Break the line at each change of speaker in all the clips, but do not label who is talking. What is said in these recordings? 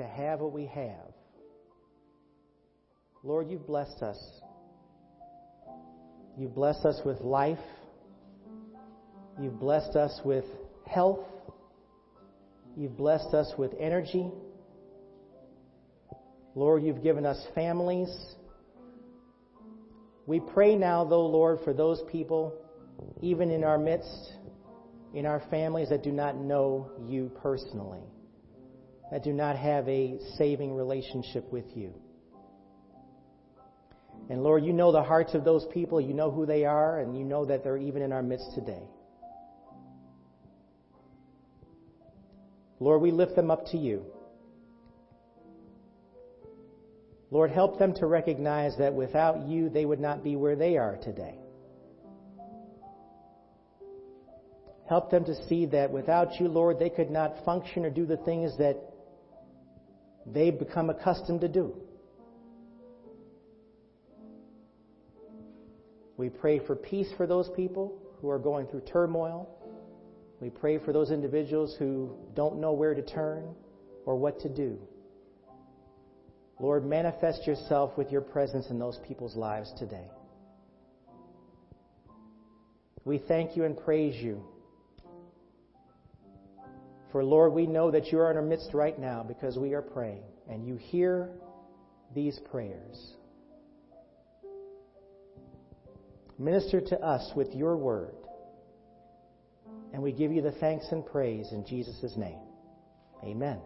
to have what we have. Lord, you've blessed us. You've blessed us with life. You've blessed us with health. You've blessed us with energy. Lord, you've given us families. We pray now, though, Lord, for those people, even in our midst, in our families that do not know you personally, that do not have a saving relationship with you. And Lord, you know the hearts of those people, you know who they are, and you know that they're even in our midst today. Lord, we lift them up to you. Lord, help them to recognize that without you, they would not be where they are today. Help them to see that without you, Lord, they could not function or do the things that they've become accustomed to do. We pray for peace for those people who are going through turmoil. We pray for those individuals who don't know where to turn or what to do. Lord, manifest yourself with your presence in those people's lives today. We thank you and praise you. For Lord, we know that you are in our midst right now because we are praying, and you hear these prayers. Minister to us with your word. And we give you the thanks and praise in Jesus' name. Amen.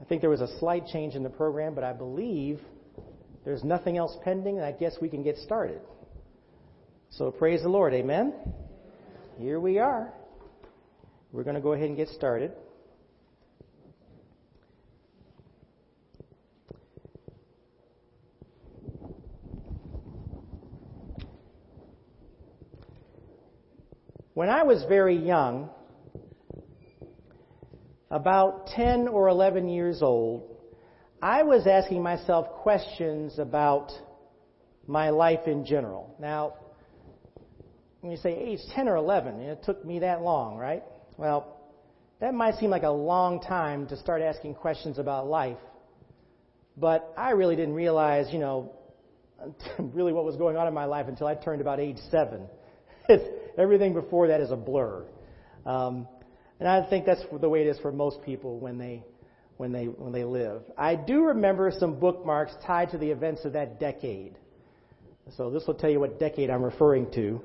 I think there was a slight change in the program, but I believe there's nothing else pending, and I guess we can get started. So praise the Lord. Amen. Here we are. We're going to go ahead and get started. When I was very young, about 10 or 11 years old, I was asking myself questions about my life in general. Now, when you say age 10 or 11, it took me that long, right? Well, that might seem like a long time to start asking questions about life, but I really didn't realize, you know, really what was going on in my life until I turned about age 7. everything before that is a blur. Um, and I think that's the way it is for most people when they when they when they live. I do remember some bookmarks tied to the events of that decade. So this will tell you what decade I'm referring to.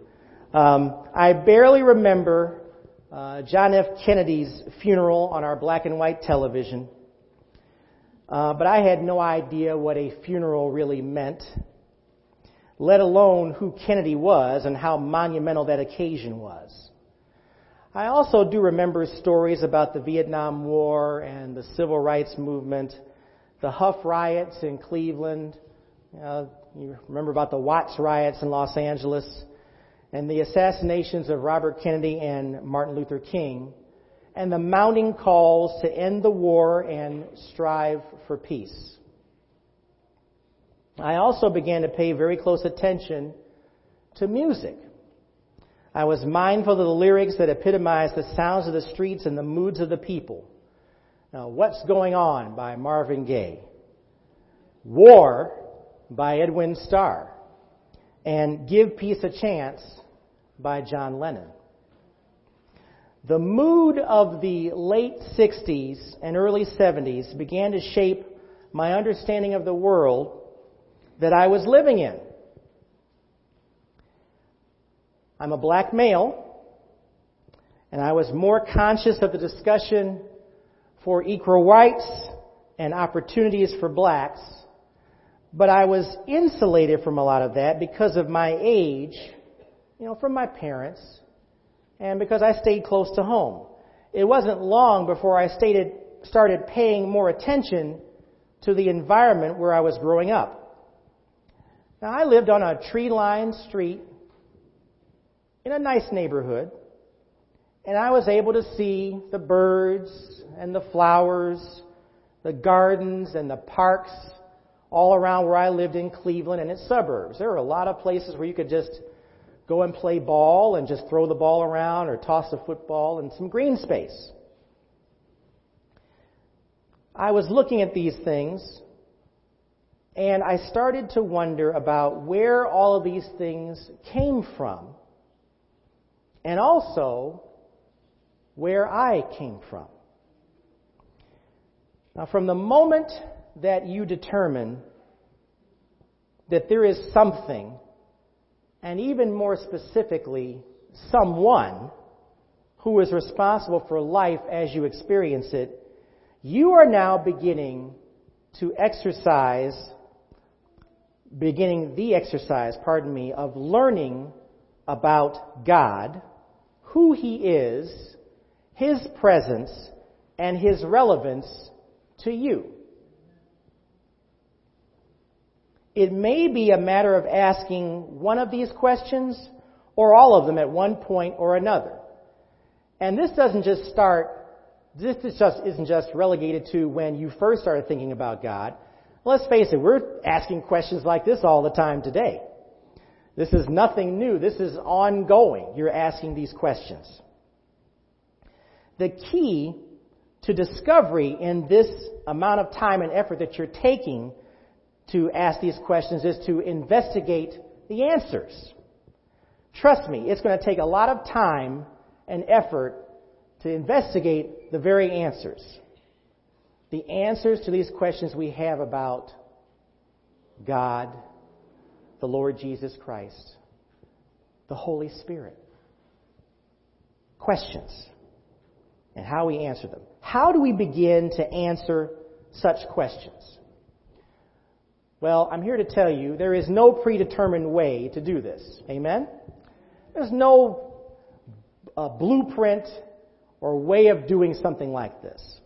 Um, I barely remember uh, John F. Kennedy's funeral on our black and white television, uh, but I had no idea what a funeral really meant let alone who Kennedy was and how monumental that occasion was. I also do remember stories about the Vietnam War and the Civil Rights Movement, the Hough riots in Cleveland. Uh, you remember about the Watts riots in Los Angeles and the assassinations of Robert Kennedy and Martin Luther King and the mounting calls to end the war and strive for peace. I also began to pay very close attention to music. I was mindful of the lyrics that epitomized the sounds of the streets and the moods of the people. Now, What's Going On by Marvin Gaye. War by Edwin Starr. And Give Peace a Chance by John Lennon. The mood of the late 60s and early 70s began to shape my understanding of the world that I was living in. I'm a black male, and I was more conscious of the discussion for equal rights and opportunities for blacks, but I was insulated from a lot of that because of my age, you know, from my parents, and because I stayed close to home. It wasn't long before I stated, started paying more attention to the environment where I was growing up. Now, I lived on a tree lined street in a nice neighborhood, and I was able to see the birds and the flowers, the gardens and the parks all around where I lived in Cleveland and its suburbs. There were a lot of places where you could just go and play ball and just throw the ball around or toss a football in some green space. I was looking at these things and I started to wonder about where all of these things came from and also where I came from. Now, from the moment that you determine that there is something, and even more specifically, someone who is responsible for life as you experience it, you are now beginning to exercise, beginning the exercise, pardon me, of learning about God, who He is, His presence, and His relevance to you. It may be a matter of asking one of these questions or all of them at one point or another. And this doesn't just start, this just isn't just relegated to when you first started thinking about God. Let's face it, we're asking questions like this all the time today. This is nothing new. This is ongoing. You're asking these questions. The key to discovery in this amount of time and effort that you're taking to ask these questions is to investigate the answers. Trust me, it's going to take a lot of time and effort to investigate the very answers. The answers to these questions we have about God, the Lord Jesus Christ, the Holy Spirit. Questions and how we answer them. How do we begin to answer such questions? Well, I'm here to tell you there is no predetermined way to do this. Amen? There's no uh, blueprint or way of doing something like this.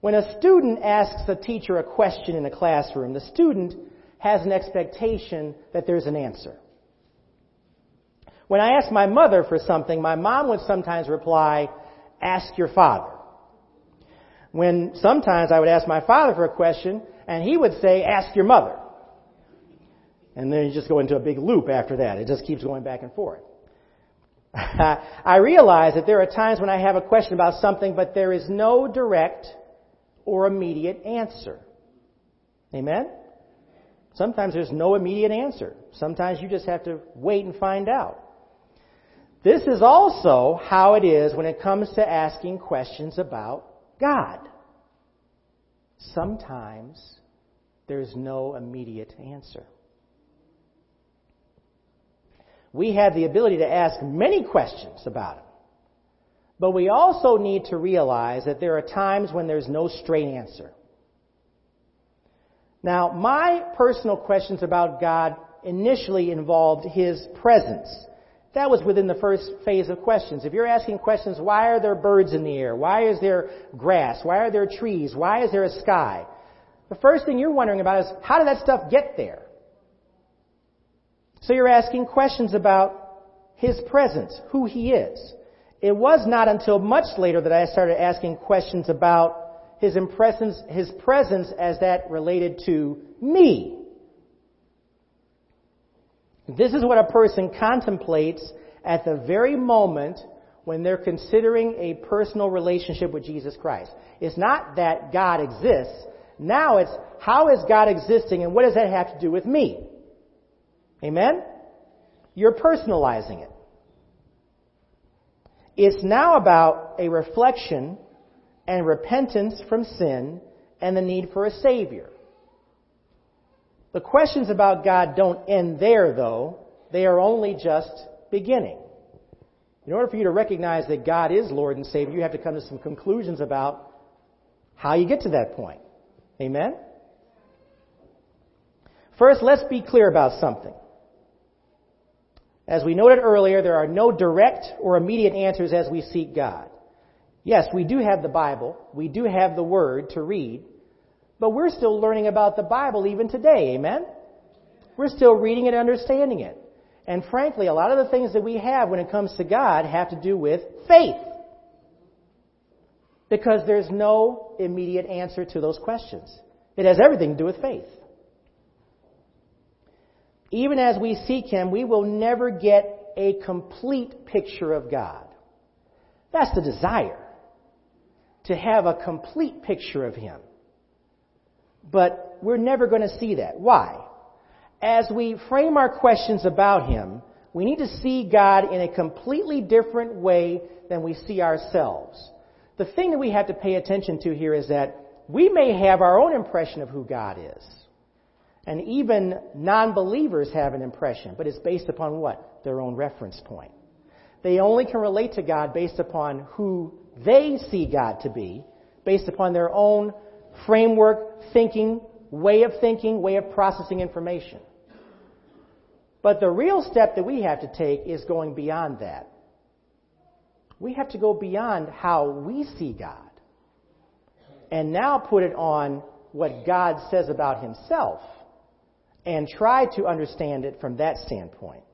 When a student asks a teacher a question in a classroom, the student has an expectation that there's an answer. When I ask my mother for something, my mom would sometimes reply, ask your father. When sometimes I would ask my father for a question, and he would say, ask your mother. And then you just go into a big loop after that. It just keeps going back and forth. I realize that there are times when I have a question about something, but there is no direct or immediate answer. Amen? Sometimes there's no immediate answer. Sometimes you just have to wait and find out. This is also how it is when it comes to asking questions about God. Sometimes there's no immediate answer. We have the ability to ask many questions about Him. But we also need to realize that there are times when there's no straight answer. Now, my personal questions about God initially involved His presence. That was within the first phase of questions. If you're asking questions, why are there birds in the air? Why is there grass? Why are there trees? Why is there a sky? The first thing you're wondering about is, how did that stuff get there? So you're asking questions about His presence, who He is. It was not until much later that I started asking questions about His presence, His presence as that related to me. This is what a person contemplates at the very moment when they're considering a personal relationship with Jesus Christ. It's not that God exists. Now it's how is God existing and what does that have to do with me? Amen? You're personalizing it. It's now about a reflection and repentance from sin and the need for a Savior. The questions about God don't end there, though. They are only just beginning. In order for you to recognize that God is Lord and Savior, you have to come to some conclusions about how you get to that point. Amen? First, let's be clear about something. As we noted earlier, there are no direct or immediate answers as we seek God. Yes, we do have the Bible. We do have the Word to read. But we're still learning about the Bible even today, amen? We're still reading it and understanding it. And frankly, a lot of the things that we have when it comes to God have to do with faith. Because there's no immediate answer to those questions. It has everything to do with faith. even as we seek Him, we will never get a complete picture of God. That's the desire. To have a complete picture of Him. But we're never going to see that. Why? As we frame our questions about Him, we need to see God in a completely different way than we see ourselves. The thing that we have to pay attention to here is that we may have our own impression of who God is. And even non-believers have an impression, but it's based upon what? Their own reference point. They only can relate to God based upon who they see God to be, based upon their own framework, thinking, way of thinking, way of processing information. But the real step that we have to take is going beyond that. We have to go beyond how we see God and now put it on what God says about Himself and try to understand it from that standpoint.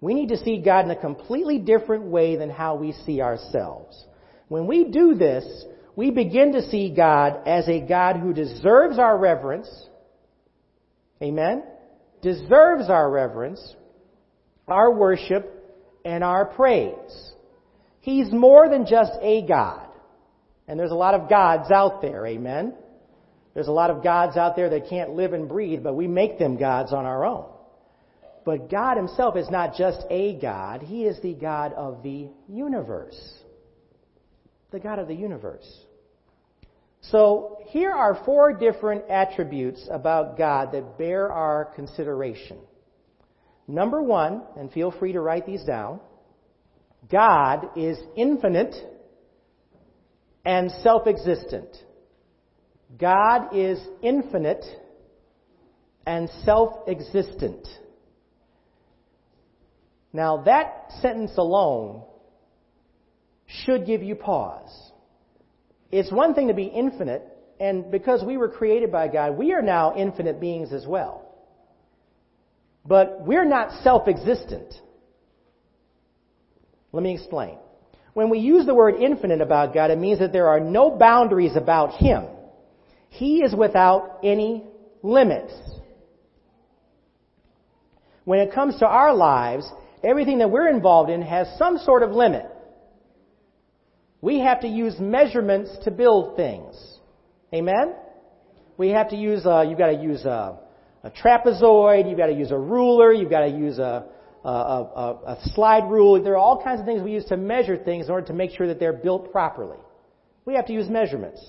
We need to see God in a completely different way than how we see ourselves. When we do this, we begin to see God as a God who deserves our reverence. Amen? Deserves our reverence, our worship, and our praise. He's more than just a God. And there's a lot of gods out there. Amen? There's a lot of gods out there that can't live and breathe, but we make them gods on our own. But God Himself is not just a God, He is the God of the universe. The God of the universe. So, here are four different attributes about God that bear our consideration. Number one, and feel free to write these down God is infinite and self existent. God is infinite and self existent. Now, that sentence alone should give you pause. It's one thing to be infinite, and because we were created by God, we are now infinite beings as well. But we're not self existent. Let me explain. When we use the word infinite about God, it means that there are no boundaries about Him. He is without any limits. When it comes to our lives, everything that we're involved in has some sort of limit. We have to use measurements to build things. Amen? We have to use, uh, you've got to use a, a trapezoid, you've got to use a ruler, you've got to use a, a, a, a slide rule. There are all kinds of things we use to measure things in order to make sure that they're built properly. We have to use measurements.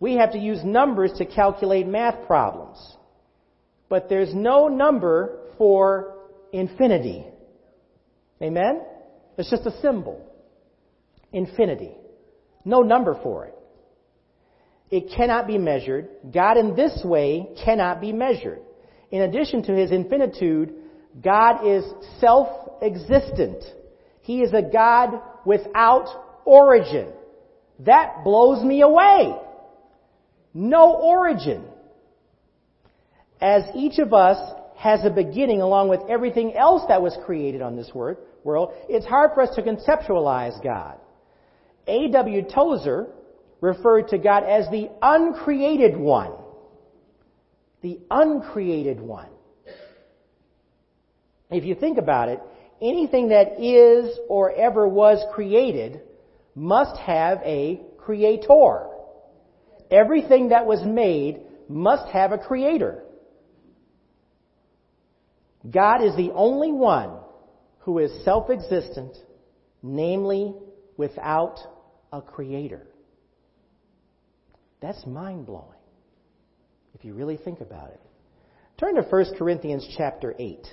We have to use numbers to calculate math problems. But there's no number for infinity. Amen? It's just a symbol. Infinity. No number for it. It cannot be measured. God in this way cannot be measured. In addition to his infinitude, God is self-existent. He is a God without origin. That blows me away. No origin. As each of us has a beginning along with everything else that was created on this world, it's hard for us to conceptualize God. A.W. Tozer referred to God as the uncreated one. The uncreated one. If you think about it, anything that is or ever was created must have a creator. Everything that was made must have a creator. God is the only one who is self-existent, namely without a creator. That's mind-blowing if you really think about it. Turn to 1 Corinthians chapter 8.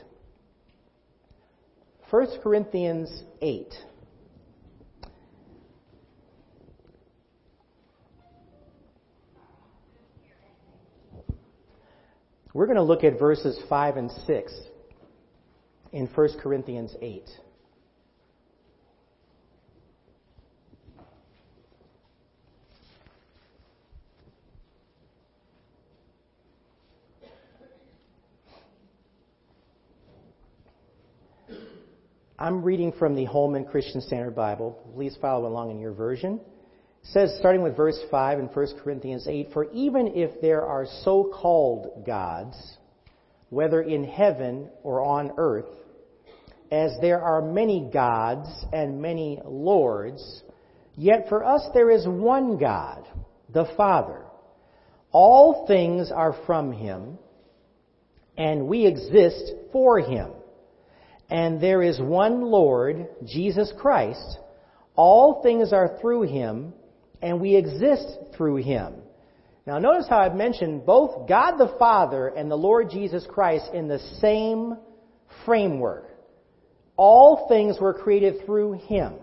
1 Corinthians 8. We're going to look at verses 5 and 6 in 1 Corinthians 8. I'm reading from the Holman Christian Standard Bible. Please follow along in your version. It says, starting with verse 5 in 1 Corinthians 8, For even if there are so called gods, whether in heaven or on earth, as there are many gods and many lords, yet for us there is one God, the Father. All things are from Him, and we exist for Him. And there is one Lord, Jesus Christ. All things are through Him, and we exist through Him. Now notice how I've mentioned both God the Father and the Lord Jesus Christ in the same framework. All things were created through Him.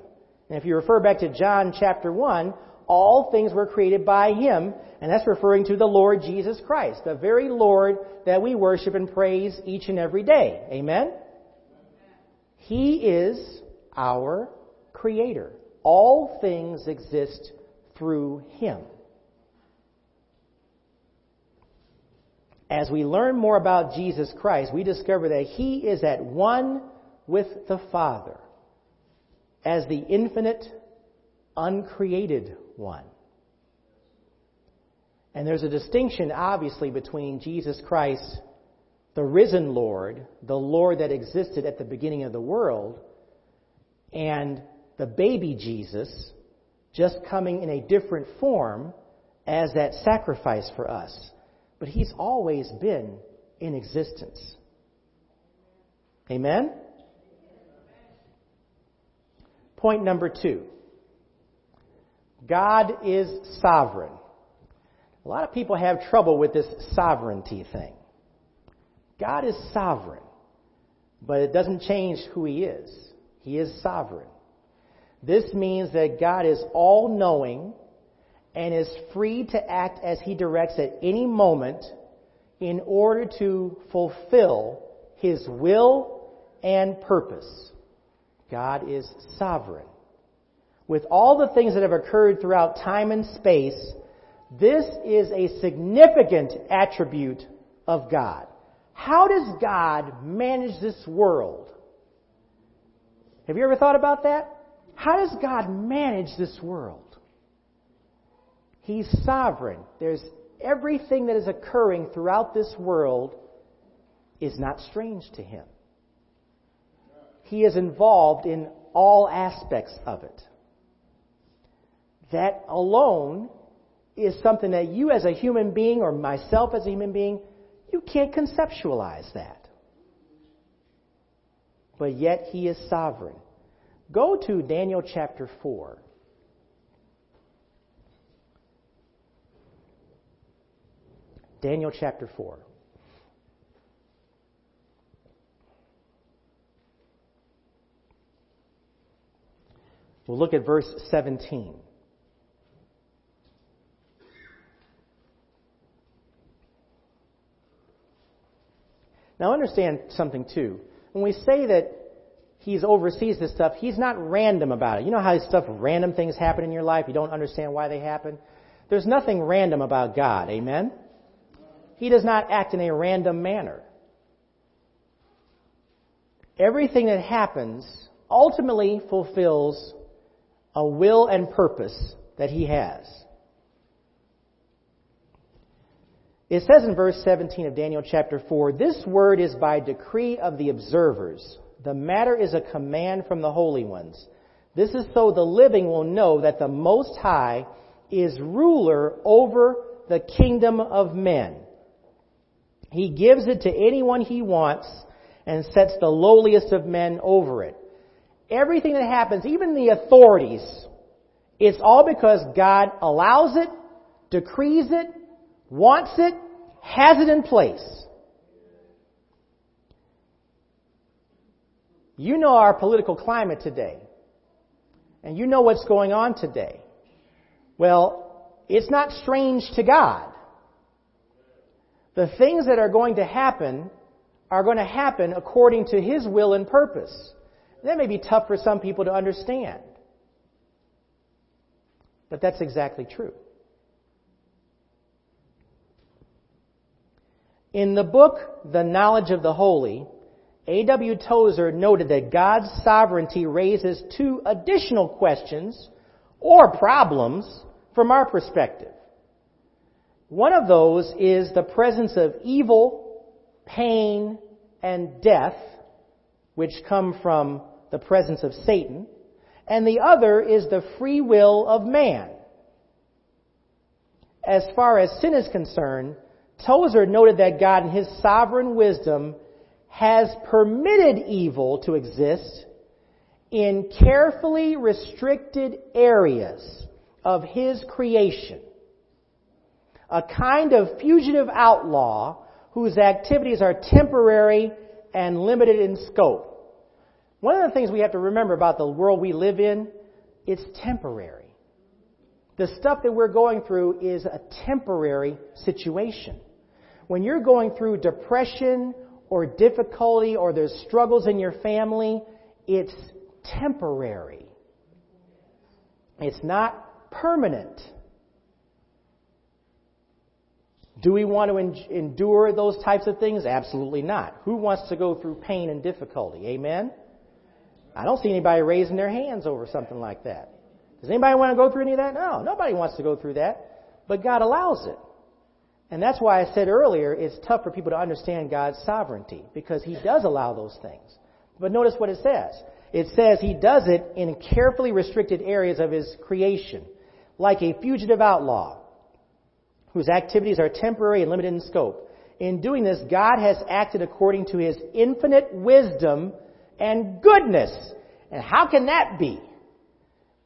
And if you refer back to John chapter 1, all things were created by Him, and that's referring to the Lord Jesus Christ, the very Lord that we worship and praise each and every day. Amen? He is our Creator. All things exist through Him. As we learn more about Jesus Christ, we discover that He is at one with the Father as the infinite, uncreated one. And there's a distinction, obviously, between Jesus Christ, the risen Lord, the Lord that existed at the beginning of the world, and the baby Jesus, just coming in a different form as that sacrifice for us. But he's always been in existence. Amen? Point number two God is sovereign. A lot of people have trouble with this sovereignty thing. God is sovereign, but it doesn't change who He is. He is sovereign. This means that God is all knowing and is free to act as He directs at any moment in order to fulfill His will and purpose. God is sovereign. With all the things that have occurred throughout time and space, this is a significant attribute of God. How does God manage this world? Have you ever thought about that? How does God manage this world? He's sovereign. There's everything that is occurring throughout this world is not strange to him. He is involved in all aspects of it. That alone is something that you as a human being or myself as a human being, you can't conceptualize that. But yet he is sovereign. Go to Daniel chapter 4. Daniel chapter 4. We'll look at verse 17. Now understand something too. When we say that he's oversees this stuff, he's not random about it. You know how stuff, random things happen in your life, you don't understand why they happen? There's nothing random about God, amen? He does not act in a random manner. Everything that happens ultimately fulfills a will and purpose that he has. It says in verse 17 of Daniel chapter 4, This word is by decree of the observers. The matter is a command from the holy ones. This is so the living will know that the Most High is ruler over the kingdom of men. He gives it to anyone he wants and sets the lowliest of men over it. Everything that happens, even the authorities, it's all because God allows it, decrees it, wants it, has it in place. You know our political climate today. And you know what's going on today. Well, it's not strange to God. The things that are going to happen are going to happen according to His will and purpose. That may be tough for some people to understand. But that's exactly true. In the book, The Knowledge of the Holy, A.W. Tozer noted that God's sovereignty raises two additional questions or problems from our perspective. One of those is the presence of evil pain, and death, which come from the presence of Satan, and the other is the free will of man. As far as sin is concerned, Tozer noted that God, in His sovereign wisdom, has permitted evil to exist in carefully restricted areas of His creation. A kind of fugitive outlaw whose activities are temporary and limited in scope. One of the things we have to remember about the world we live in, it's temporary. The stuff that we're going through is a temporary situation. When you're going through depression or difficulty or there's struggles in your family, it's temporary. It's not permanent. Do we want to en- endure those types of things? Absolutely not. Who wants to go through pain and difficulty? Amen? I don't see anybody raising their hands over something like that. Does anybody want to go through any of that? No, nobody wants to go through that. But God allows it. And that's why I said earlier it's tough for people to understand God's sovereignty because He does allow those things. But notice what it says. It says He does it in carefully restricted areas of His creation, like a fugitive outlaw whose activities are temporary and limited in scope. In doing this, God has acted according to His infinite wisdom and goodness. And how can that be?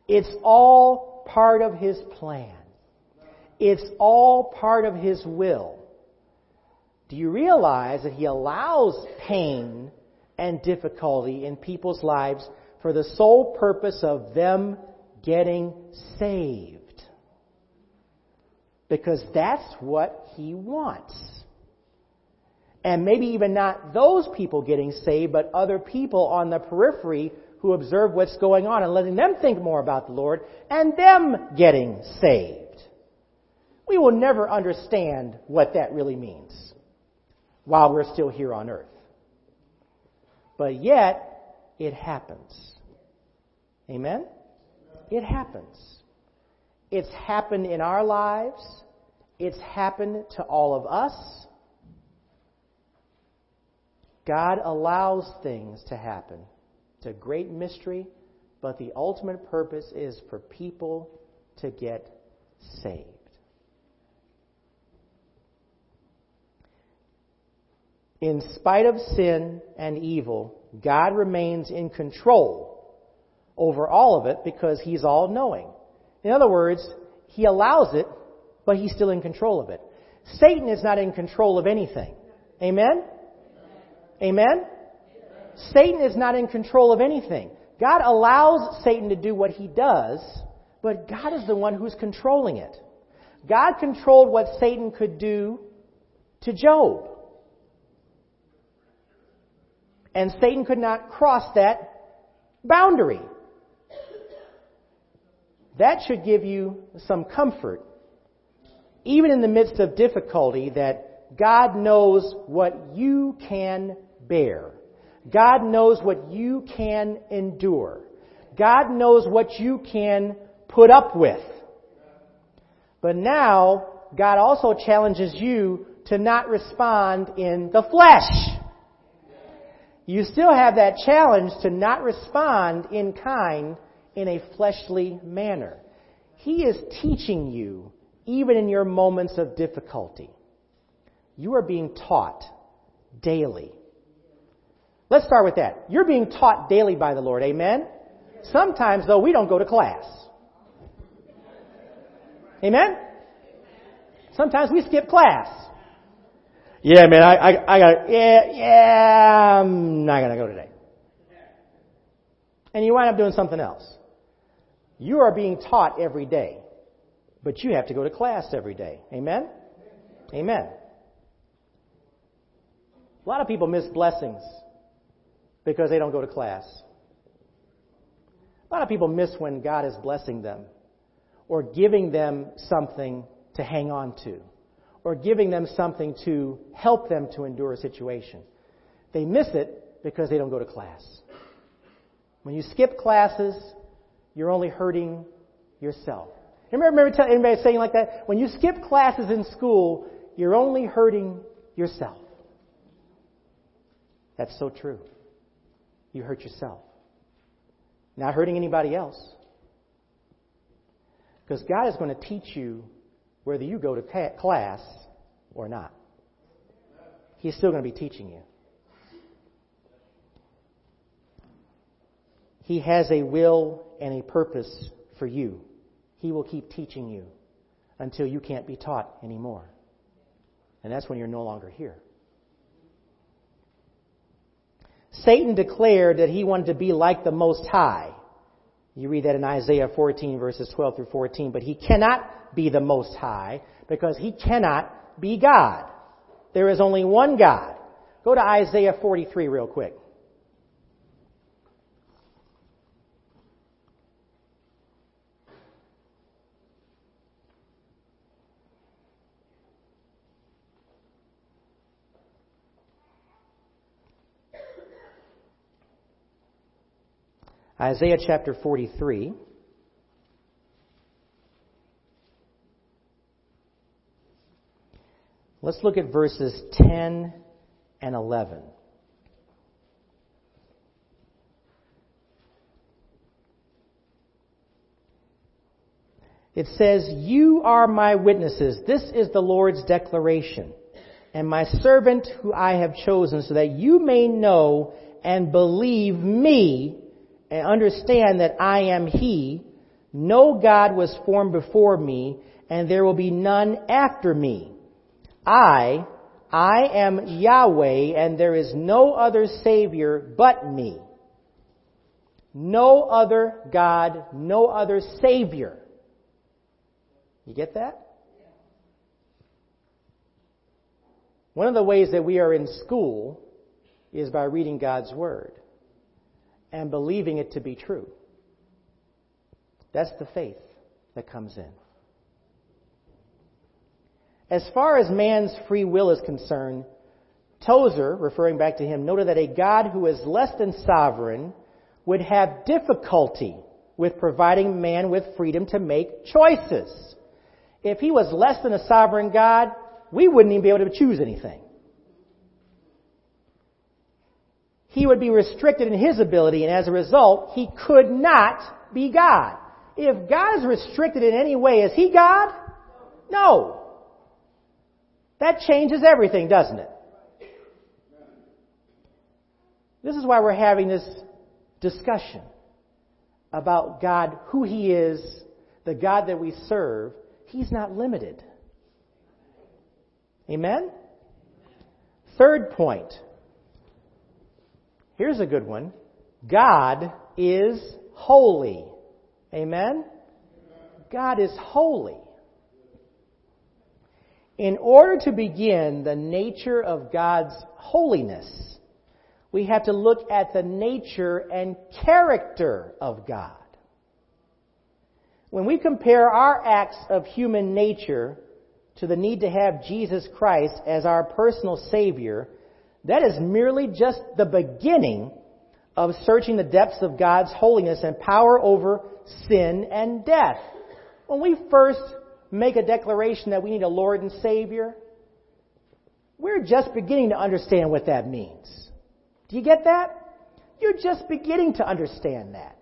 It's all part of His plan. It's all part of His will. Do you realize that He allows pain and difficulty in people's lives for the sole purpose of them getting saved? Because that's what He wants. And maybe even not those people getting saved, but other people on the periphery who observe what's going on and letting them think more about the Lord and them getting saved. We will never understand what that really means while we're still here on earth. But yet, it happens. Amen? It happens. It's happened in our lives. It's happened to all of us. God allows things to happen. It's a great mystery, but the ultimate purpose is for people to get saved. In spite of sin and evil, God remains in control over all of it because He's all knowing. In other words, He allows it, but He's still in control of it. Satan is not in control of anything. Amen? Amen? Satan is not in control of anything. God allows Satan to do what he does, but God is the one who's controlling it. God controlled what Satan could do to Job. And Satan could not cross that boundary. That should give you some comfort, even in the midst of difficulty, that God knows what you can bear. God knows what you can endure. God knows what you can put up with. But now, God also challenges you to not respond in the flesh. You still have that challenge to not respond in kind in a fleshly manner. He is teaching you, even in your moments of difficulty. You are being taught daily Let's start with that. You're being taught daily by the Lord. Amen? Sometimes, though, we don't go to class. Amen? Sometimes we skip class. Yeah, man, I, I, I got, yeah, yeah, I'm not gonna go today. And you wind up doing something else. You are being taught every day, but you have to go to class every day. Amen? Amen. A lot of people miss blessings because they don't go to class. A lot of people miss when God is blessing them or giving them something to hang on to or giving them something to help them to endure a situation. They miss it because they don't go to class. When you skip classes, you're only hurting yourself. Remember, remember anybody saying like that? When you skip classes in school, you're only hurting yourself. That's so true. You hurt yourself. Not hurting anybody else. Because God is going to teach you whether you go to class or not. He's still going to be teaching you. He has a will and a purpose for you. He will keep teaching you until you can't be taught anymore. And that's when you're no longer here. Satan declared that he wanted to be like the Most High. You read that in Isaiah 14 verses 12 through 14. But he cannot be the Most High because he cannot be God. There is only one God. Go to Isaiah 43 real quick. Isaiah chapter 43. Let's look at verses 10 and 11. It says, You are my witnesses. This is the Lord's declaration. And my servant who I have chosen so that you may know and believe me and understand that I am He. No God was formed before me, and there will be none after me. I, I am Yahweh, and there is no other Savior but me. No other God, no other Savior. You get that? One of the ways that we are in school is by reading God's Word and believing it to be true. That's the faith that comes in. As far as man's free will is concerned, Tozer, referring back to him, noted that a God who is less than sovereign would have difficulty with providing man with freedom to make choices. If he was less than a sovereign God, we wouldn't even be able to choose anything. He would be restricted in his ability, and as a result, he could not be God. If God is restricted in any way, is he God? No. That changes everything, doesn't it? This is why we're having this discussion about God, who He is, the God that we serve. He's not limited. Amen? Third point Here's a good one. God is holy. Amen? God is holy. In order to begin the nature of God's holiness, we have to look at the nature and character of God. When we compare our acts of human nature to the need to have Jesus Christ as our personal Savior, that is merely just the beginning of searching the depths of God's holiness and power over sin and death. When we first make a declaration that we need a Lord and Savior, we're just beginning to understand what that means. Do you get that? You're just beginning to understand that.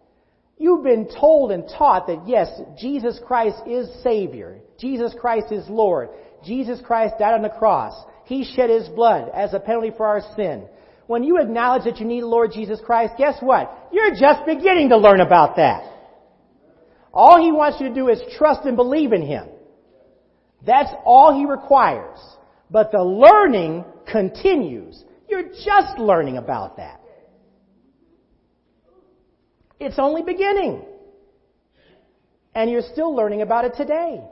You've been told and taught that yes, Jesus Christ is Savior. Jesus Christ is Lord. Jesus Christ died on the cross. He shed His blood as a penalty for our sin. When you acknowledge that you need the Lord Jesus Christ, guess what? You're just beginning to learn about that. All He wants you to do is trust and believe in Him. That's all He requires. But the learning continues. You're just learning about that. It's only beginning. And you're still learning about it today.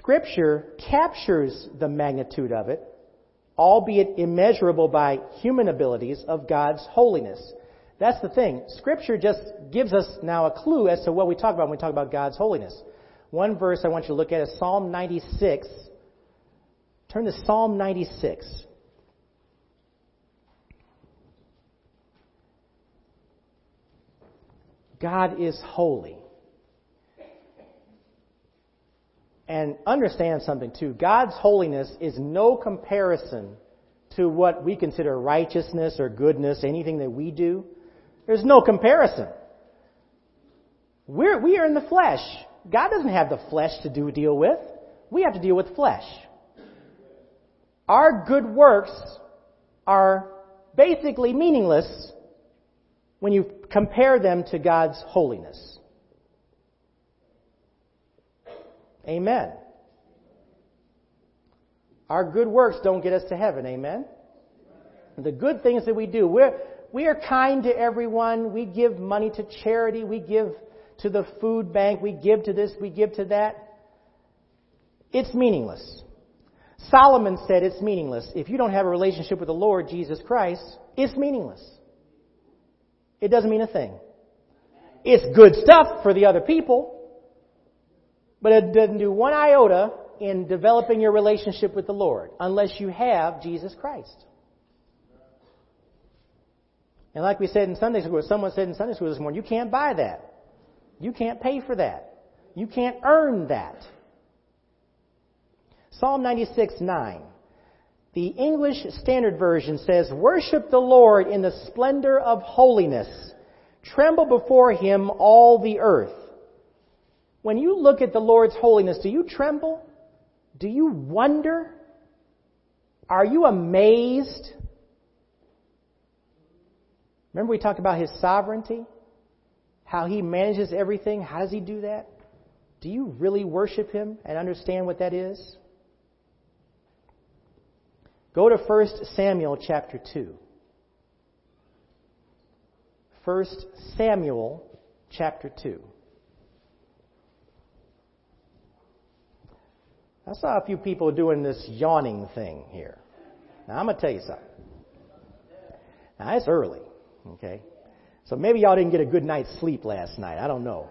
Scripture captures the magnitude of it, albeit immeasurable by human abilities, of God's holiness. That's the thing. Scripture just gives us now a clue as to what we talk about when we talk about God's holiness. One verse I want you to look at is Psalm 96. Turn to Psalm 96. God is holy. And understand something too. God's holiness is no comparison to what we consider righteousness or goodness, anything that we do. There's no comparison. We're, we are in the flesh. God doesn't have the flesh to do deal with. We have to deal with flesh. Our good works are basically meaningless when you compare them to God's holiness. Amen. Our good works don't get us to heaven. Amen. The good things that we do, we're, we are kind to everyone. We give money to charity. We give to the food bank. We give to this. We give to that. It's meaningless. Solomon said it's meaningless. If you don't have a relationship with the Lord Jesus Christ, it's meaningless. It doesn't mean a thing. It's good stuff for the other people, but it doesn't do one iota in developing your relationship with the Lord unless you have Jesus Christ. And like we said in Sunday school, someone said in Sunday school this morning, you can't buy that. You can't pay for that. You can't earn that. Psalm 96, 9. The English Standard Version says, Worship the Lord in the splendor of holiness. Tremble before him all the earth. When you look at the Lord's holiness, do you tremble? Do you wonder? Are you amazed? Remember we talked about his sovereignty? How he manages everything? How does he do that? Do you really worship him and understand what that is? Go to 1 Samuel chapter 2. 1 Samuel chapter 2. I saw a few people doing this yawning thing here. Now, I'm going to tell you something. Now, it's early, okay? So maybe y'all didn't get a good night's sleep last night. I don't know.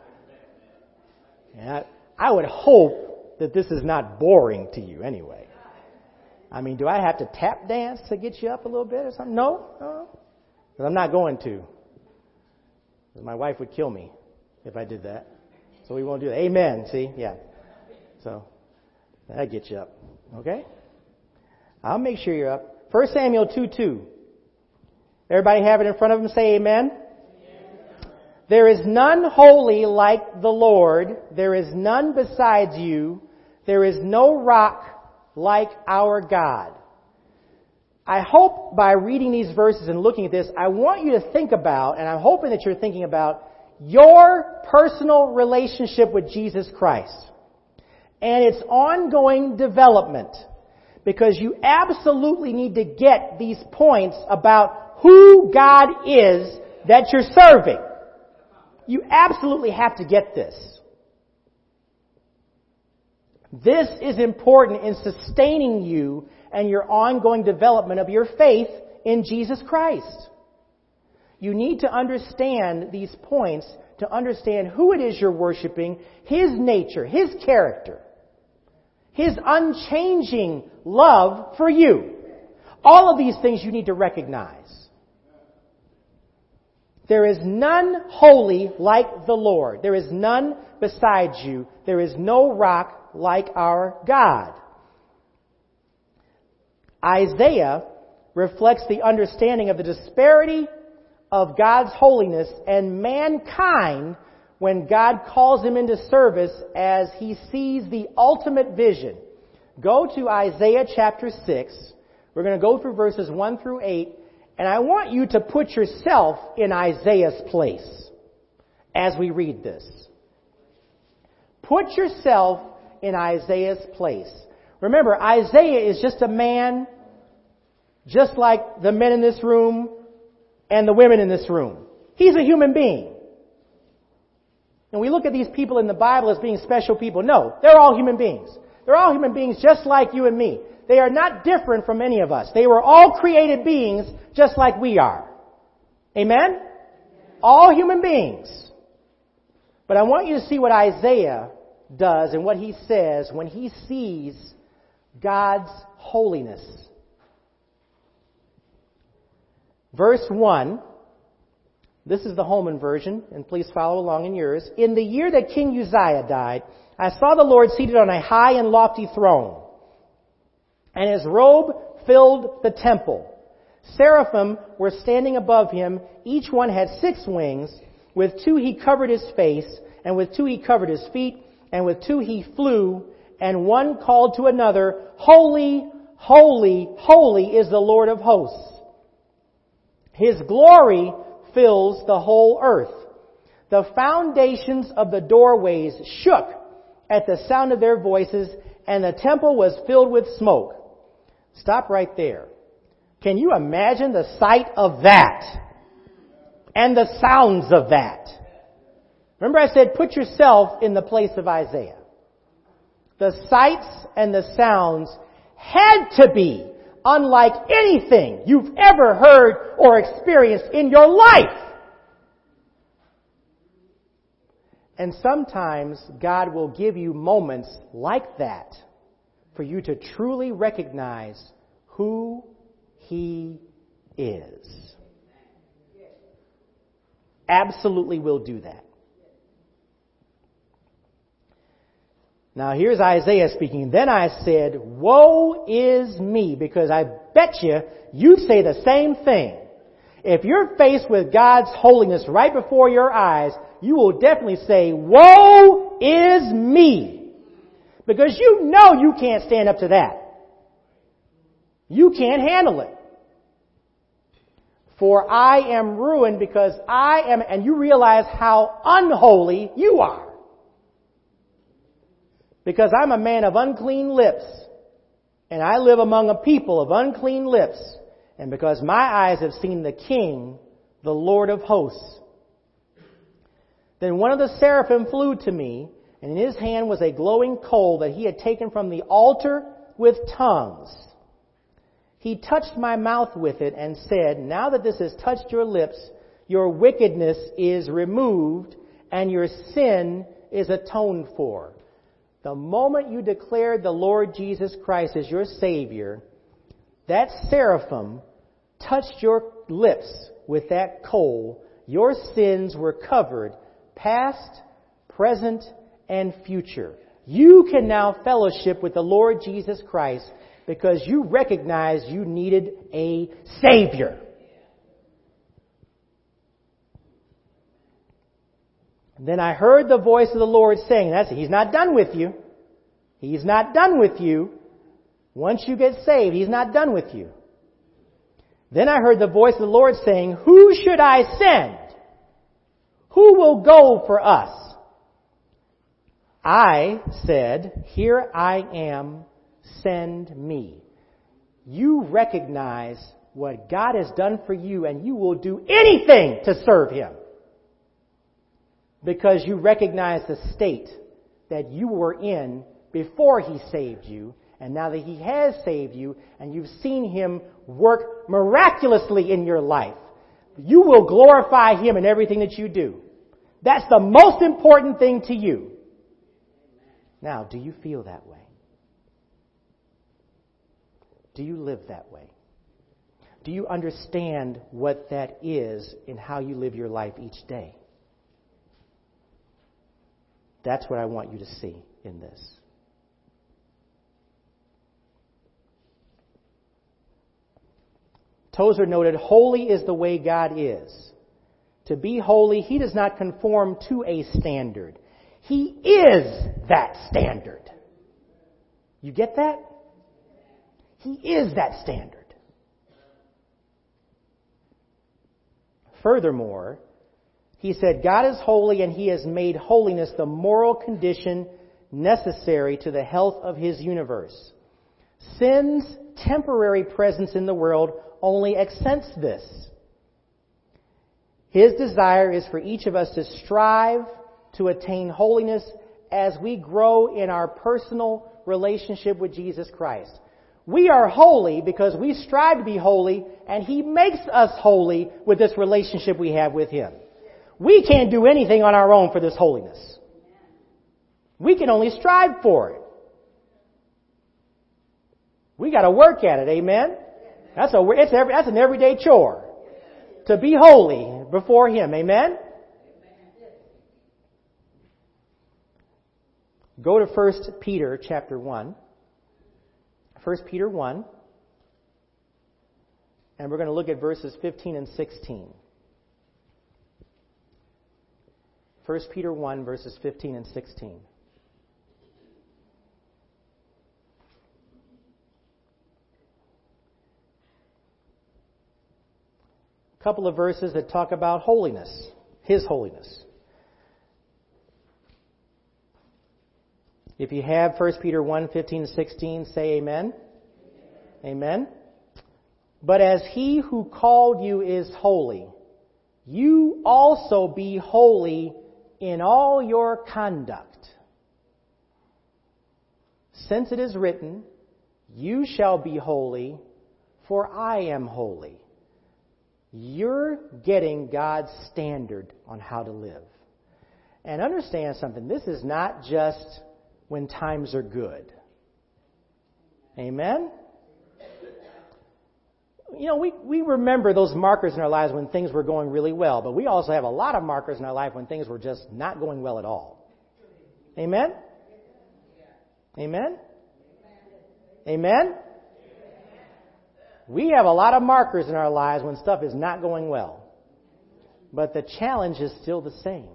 And I, I would hope that this is not boring to you anyway. I mean, do I have to tap dance to get you up a little bit or something? No. Because I'm not going to. My wife would kill me if I did that. So we won't do that. Amen. See? Yeah. So that gets you up. Okay? I'll make sure you're up. 1 Samuel 2 2. Everybody have it in front of them? Say amen. There is none holy like the Lord. There is none besides you. There is no rock like our God. I hope by reading these verses and looking at this, I want you to think about, and I'm hoping that you're thinking about, your personal relationship with Jesus Christ and its ongoing development. Because you absolutely need to get these points about who God is that you're serving. You absolutely have to get this. This is important in sustaining you and your ongoing development of your faith in Jesus Christ. You need to understand these points to understand who it is you're worshiping, His nature, His character, His unchanging love for you. All of these things you need to recognize. There is none holy like the Lord. There is none beside you. There is no rock like our God. Isaiah reflects the understanding of the disparity of God's holiness and mankind when God calls him into service as he sees the ultimate vision. Go to Isaiah chapter 6. We're going to go through verses 1 through 8, and I want you to put yourself in Isaiah's place as we read this. Put yourself in Isaiah's place. Remember, Isaiah is just a man, just like the men in this room and the women in this room. He's a human being. And we look at these people in the Bible as being special people. No, they're all human beings. They're all human beings just like you and me. They are not different from any of us. They were all created beings just like we are. Amen? All human beings. But I want you to see what Isaiah does and what he says when he sees God's holiness. Verse 1 This is the Holman version, and please follow along in yours. In the year that King Uzziah died, I saw the Lord seated on a high and lofty throne, and his robe filled the temple. Seraphim were standing above him. Each one had six wings. With two he covered his face, and with two he covered his feet, and with two he flew, and one called to another, Holy, holy, holy is the Lord of hosts. His glory fills the whole earth. The foundations of the doorways shook at the sound of their voices, and the temple was filled with smoke. Stop right there. Can you imagine the sight of that? And the sounds of that? Remember I said put yourself in the place of Isaiah. The sights and the sounds had to be unlike anything you've ever heard or experienced in your life. And sometimes God will give you moments like that for you to truly recognize who He is. Absolutely will do that. Now here's Isaiah speaking. Then I said, Woe is me, because I bet you, you say the same thing. If you're faced with God's holiness right before your eyes, you will definitely say, Woe is me. Because you know you can't stand up to that. You can't handle it. For I am ruined because I am, and you realize how unholy you are because I'm a man of unclean lips, and I live among a people of unclean lips, and because my eyes have seen the King, the Lord of hosts. Then one of the seraphim flew to me, and in his hand was a glowing coal that he had taken from the altar with tongues. He touched my mouth with it and said, Now that this has touched your lips, your wickedness is removed and your sin is atoned for. The moment you declared the Lord Jesus Christ as your Savior, that seraphim touched your lips with that coal. Your sins were covered, past, present, and future. You can now fellowship with the Lord Jesus Christ because you recognize you needed a Savior. Then I heard the voice of the Lord saying, that's, He's not done with you. He's not done with you. Once you get saved, He's not done with you. Then I heard the voice of the Lord saying, Who should I send? Who will go for us? I said, Here I am, send me. You recognize what God has done for you and you will do anything to serve Him because you recognize the state that you were in before He saved you, and now that He has saved you, and you've seen Him work miraculously in your life, you will glorify Him in everything that you do. That's the most important thing to you. Now, do you feel that way? Do you live that way? Do you understand what that is in how you live your life each day? That's what I want you to see in this. Tozer noted, Holy is the way God is. To be holy, He does not conform to a standard. He is that standard. You get that? He is that standard. Furthermore, he said, God is holy and He has made holiness the moral condition necessary to the health of His universe. Sin's temporary presence in the world only accents this. His desire is for each of us to strive to attain holiness as we grow in our personal relationship with Jesus Christ. We are holy because we strive to be holy and He makes us holy with this relationship we have with Him. We can't do anything on our own for this holiness. We can only strive for it. We got to work at it, amen. That's a it's every, that's an everyday chore to be holy. before Him. Amen? Go to 1 Peter chapter 1. 1 Peter 1. And we're going to look at verses 15 and 16. 1 Peter 1, verses 15 and 16. A couple of verses that talk about holiness, His holiness. If you have 1 Peter 1, 15 and 16, say amen. Amen. But as he who called you is holy, you also be holy in all your conduct. Since it is written, You shall be holy, for I am holy. You're getting God's standard on how to live. And understand something, this is not just when times are good. Amen? You know, we, we remember those markers in our lives when things were going really well, but we also have a lot of markers in our life when things were just not going well at all. Amen? Amen? Amen? We have a lot of markers in our lives when stuff is not going well. But the challenge is still the same.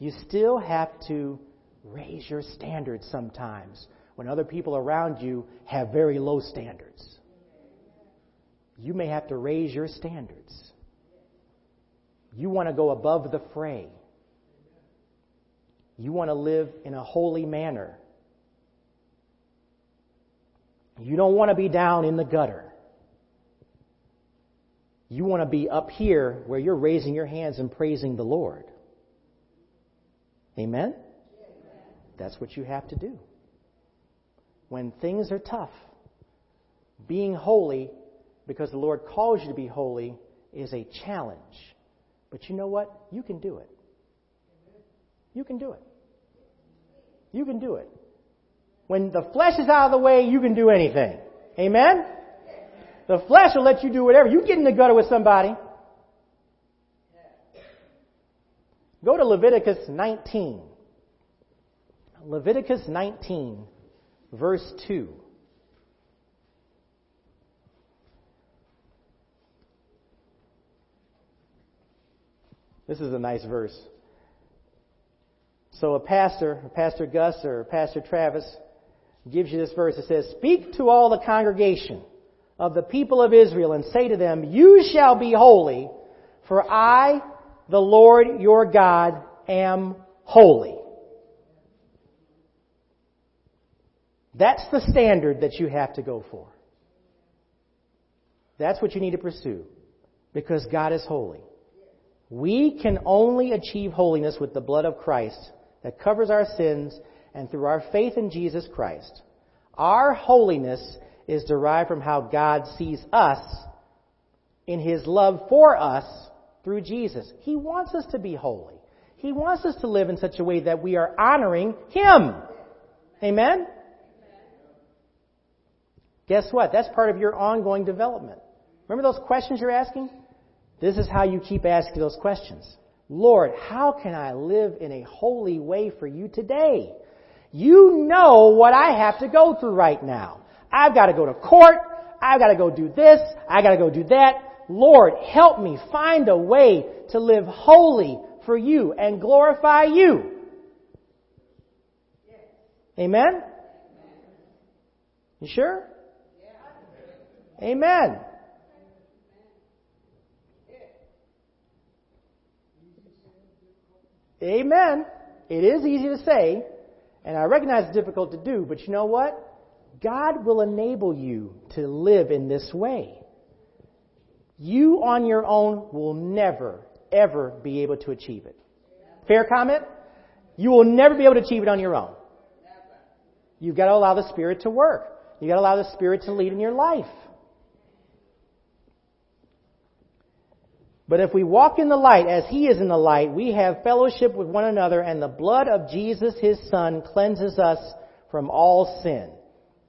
You still have to raise your standards sometimes when other people around you have very low standards. You may have to raise your standards. You want to go above the fray. You want to live in a holy manner. You don't want to be down in the gutter. You want to be up here where you're raising your hands and praising the Lord. Amen? That's what you have to do. When things are tough, being holy, because the Lord calls you to be holy, is a challenge. But you know what? You can do it. You can do it. You can do it. When the flesh is out of the way, you can do anything. Amen? The flesh will let you do whatever. You get in the gutter with somebody. Go to Leviticus 19. Leviticus 19, verse 2. This is a nice verse. So a pastor, Pastor Gus or Pastor Travis, gives you this verse. It says, Speak to all the congregation of the people of Israel and say to them, You shall be holy, for I, the Lord your God, am holy. That's the standard that you have to go for. That's what you need to pursue because God is holy. We can only achieve holiness with the blood of Christ that covers our sins and through our faith in Jesus Christ. Our holiness is derived from how God sees us in His love for us through Jesus. He wants us to be holy. He wants us to live in such a way that we are honoring Him. Amen? Guess what? That's part of your ongoing development. Remember those questions you're asking? This is how you keep asking those questions. Lord, how can I live in a holy way for you today? You know what I have to go through right now. I've got to go to court. I've got to go do this. I've got to go do that. Lord, help me find a way to live holy for you and glorify you. Amen? You sure? Amen. Amen. It is easy to say, and I recognize it's difficult to do, but you know what? God will enable you to live in this way. You on your own will never, ever be able to achieve it. Fair comment? You will never be able to achieve it on your own. You've got to allow the Spirit to work. You've got to allow the Spirit to lead in your life. But if we walk in the light as He is in the light, we have fellowship with one another, and the blood of Jesus, His Son, cleanses us from all sin.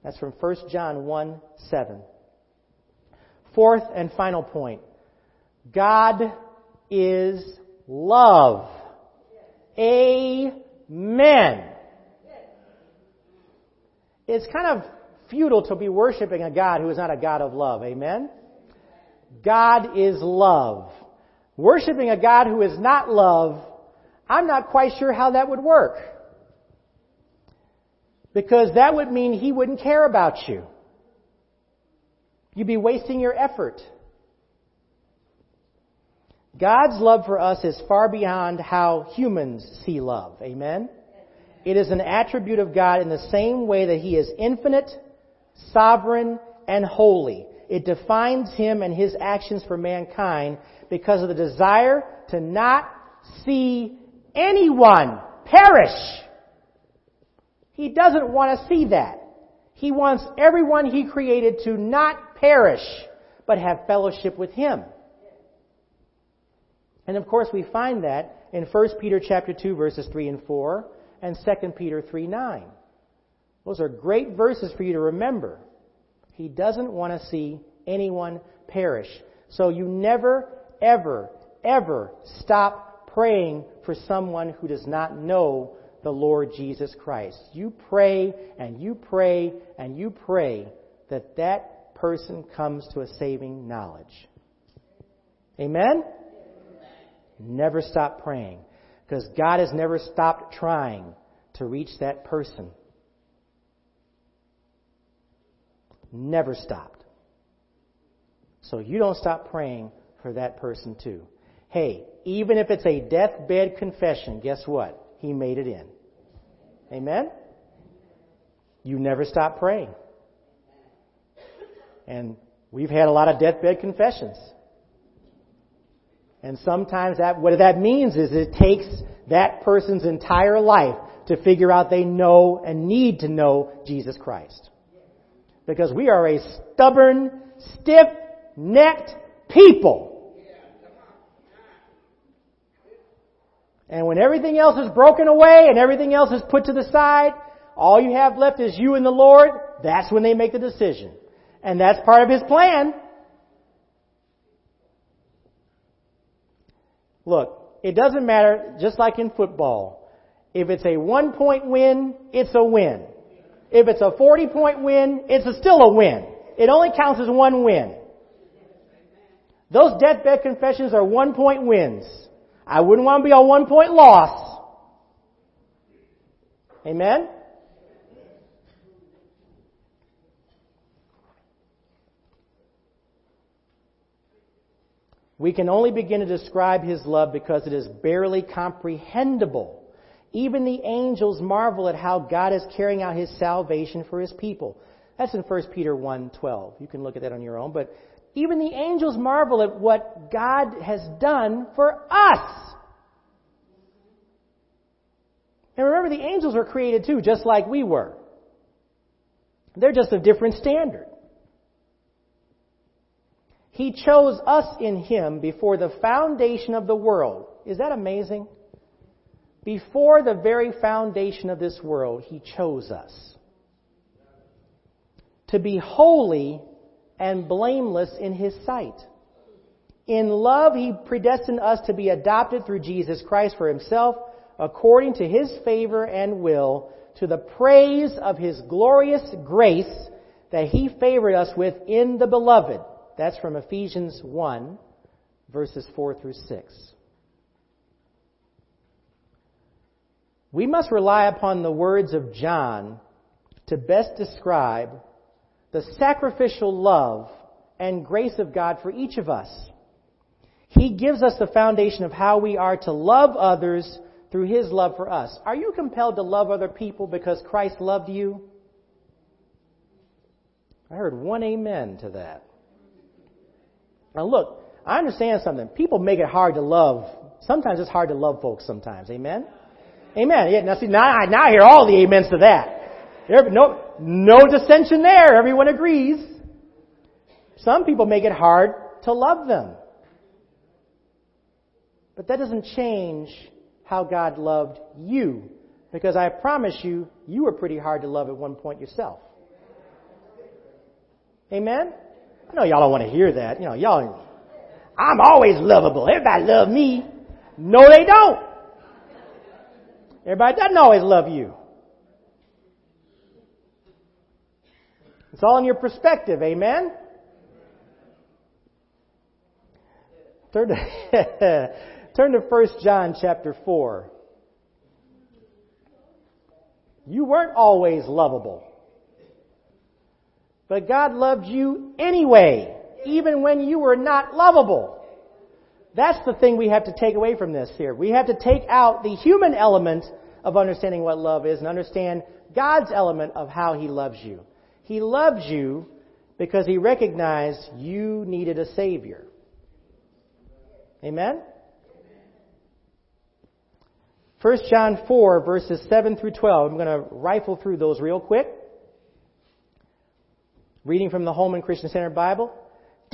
That's from 1 John 1 7. Fourth and final point God is love. Amen. It's kind of futile to be worshiping a God who is not a God of love. Amen? God is love. Worshipping a God who is not love, I'm not quite sure how that would work. Because that would mean He wouldn't care about you. You'd be wasting your effort. God's love for us is far beyond how humans see love. Amen? It is an attribute of God in the same way that He is infinite, sovereign, and holy. It defines Him and His actions for mankind because of the desire to not see anyone perish. He doesn't want to see that. He wants everyone He created to not perish, but have fellowship with Him. And of course we find that in 1 Peter chapter 2 verses 3 and 4 and 2 Peter 3 9. Those are great verses for you to remember. He doesn't want to see anyone perish. So you never, ever, ever stop praying for someone who does not know the Lord Jesus Christ. You pray and you pray and you pray that that person comes to a saving knowledge. Amen? Never stop praying. Because God has never stopped trying to reach that person. Never stopped. So you don't stop praying for that person too. Hey, even if it's a deathbed confession, guess what? He made it in. Amen? You never stop praying. And we've had a lot of deathbed confessions. And sometimes that, what that means is it takes that person's entire life to figure out they know and need to know Jesus Christ. Because we are a stubborn, stiff-necked people. And when everything else is broken away and everything else is put to the side, all you have left is you and the Lord, that's when they make the decision. And that's part of His plan. Look, it doesn't matter, just like in football. If it's a one point win, it's a win. If it's a 40 point win, it's a still a win. It only counts as one win. Those deathbed confessions are one point wins. I wouldn't want to be a one point loss. Amen? We can only begin to describe His love because it is barely comprehensible. Even the angels marvel at how God is carrying out His salvation for His people. That's in 1 Peter 1:12. You can look at that on your own, but even the angels marvel at what God has done for us. And remember, the angels were created too, just like we were. They're just a different standard. He chose us in Him before the foundation of the world. Is that amazing? Before the very foundation of this world, He chose us. To be holy and blameless in His sight. In love, He predestined us to be adopted through Jesus Christ for Himself, according to His favor and will, to the praise of His glorious grace that He favored us with in the Beloved. That's from Ephesians 1, verses 4 through 6. We must rely upon the words of John to best describe the sacrificial love and grace of God for each of us. He gives us the foundation of how we are to love others through His love for us. Are you compelled to love other people because Christ loved you? I heard one amen to that. Now look, I understand something. People make it hard to love. Sometimes it's hard to love folks sometimes. Amen? Amen. Yeah, now see, now, I, now I hear all the amens to that. There, no, no dissension there. Everyone agrees. Some people make it hard to love them. But that doesn't change how God loved you. Because I promise you, you were pretty hard to love at one point yourself. Amen? I know y'all don't want to hear that. You know, y'all, I'm always lovable. Everybody love me. No, they don't. Everybody doesn't always love you. It's all in your perspective, amen? Turn to, turn to 1 John chapter 4. You weren't always lovable. But God loved you anyway, even when you were not lovable. That's the thing we have to take away from this here. We have to take out the human element of understanding what love is and understand God's element of how He loves you. He loves you because He recognized you needed a Savior. Amen? 1 John 4, verses 7 through 12. I'm going to rifle through those real quick. Reading from the Holman Christian Standard Bible.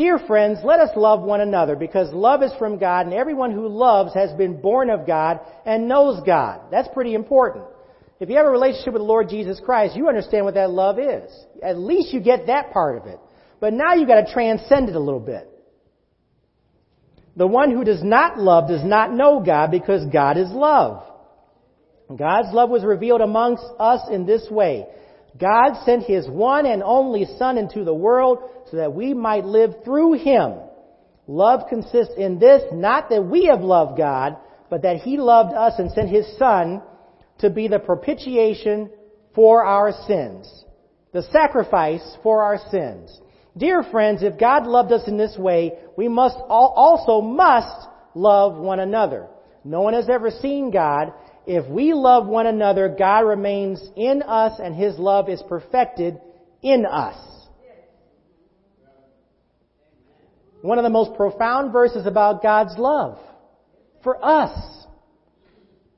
Dear friends, let us love one another because love is from God and everyone who loves has been born of God and knows God. That's pretty important. If you have a relationship with the Lord Jesus Christ, you understand what that love is. At least you get that part of it. But now you've got to transcend it a little bit. The one who does not love does not know God because God is love. God's love was revealed amongst us in this way. God sent His one and only Son into the world so that we might live through Him. Love consists in this, not that we have loved God, but that He loved us and sent His Son to be the propitiation for our sins. The sacrifice for our sins. Dear friends, if God loved us in this way, we must also must love one another. No one has ever seen God, if we love one another, God remains in us and His love is perfected in us. One of the most profound verses about God's love for us.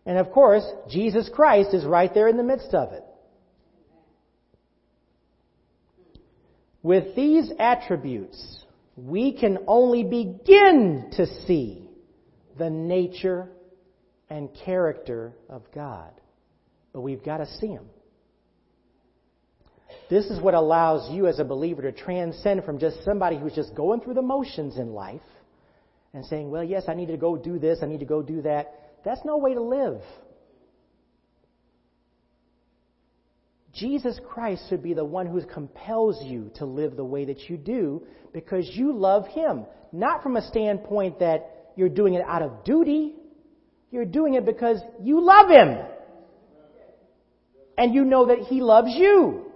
And of course, Jesus Christ is right there in the midst of it. With these attributes, we can only begin to see the nature and character of God. But we've got to see Him. This is what allows you as a believer to transcend from just somebody who's just going through the motions in life and saying, well, yes, I need to go do this, I need to go do that. That's no way to live. Jesus Christ should be the one who compels you to live the way that you do because you love Him. Not from a standpoint that you're doing it out of duty, you're doing it because you love Him. And you know that He loves you.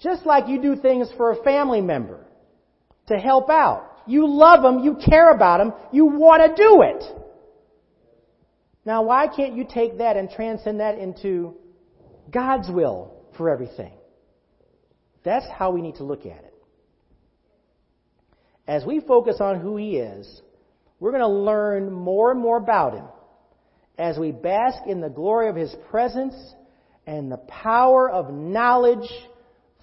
Just like you do things for a family member to help out. You love them, you care about them, you want to do it. Now, why can't you take that and transcend that into God's will for everything? That's how we need to look at it. As we focus on who He is, we're going to learn more and more about Him as we bask in the glory of His presence and the power of knowledge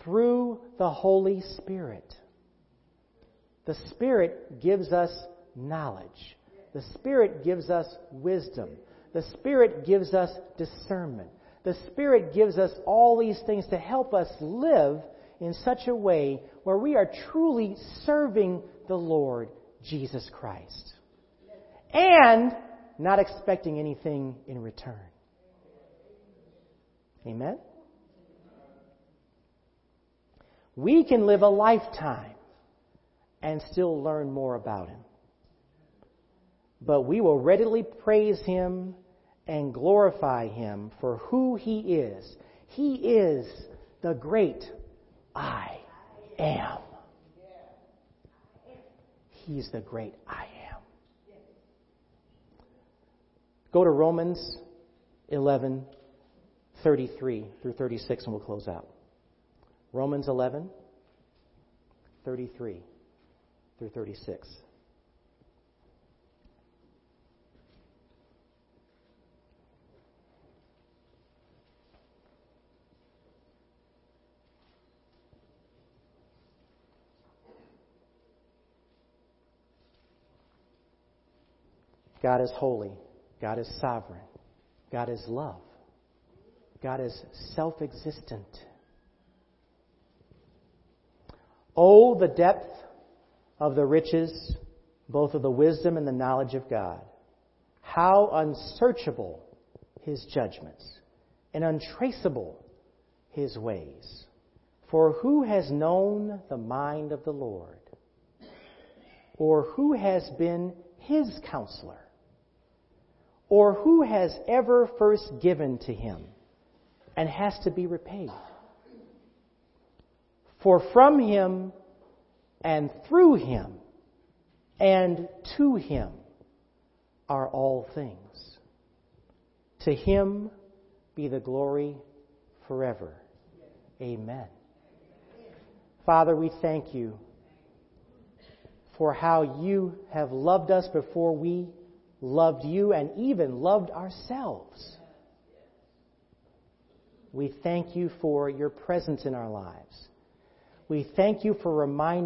through the Holy Spirit. The Spirit gives us knowledge. The Spirit gives us wisdom. The Spirit gives us discernment. The Spirit gives us all these things to help us live in such a way where we are truly serving the Lord Jesus Christ and not expecting anything in return. Amen? We can live a lifetime and still learn more about Him. But we will readily praise Him and glorify Him for who He is. He is the great I am. He's the great I am. Go to Romans 11, 33 through 36, and we'll close out. Romans 11, 33 through 36. God is holy. God is sovereign. God is love. God is self existent. Oh, the depth of the riches, both of the wisdom and the knowledge of God. How unsearchable his judgments and untraceable his ways. For who has known the mind of the Lord? Or who has been his counselor? Or who has ever first given to him and has to be repaid? For from him and through him and to him are all things. To him be the glory forever. Amen. Father, we thank you for how you have loved us before we loved you and even loved ourselves. We thank you for your presence in our lives. We thank you for reminding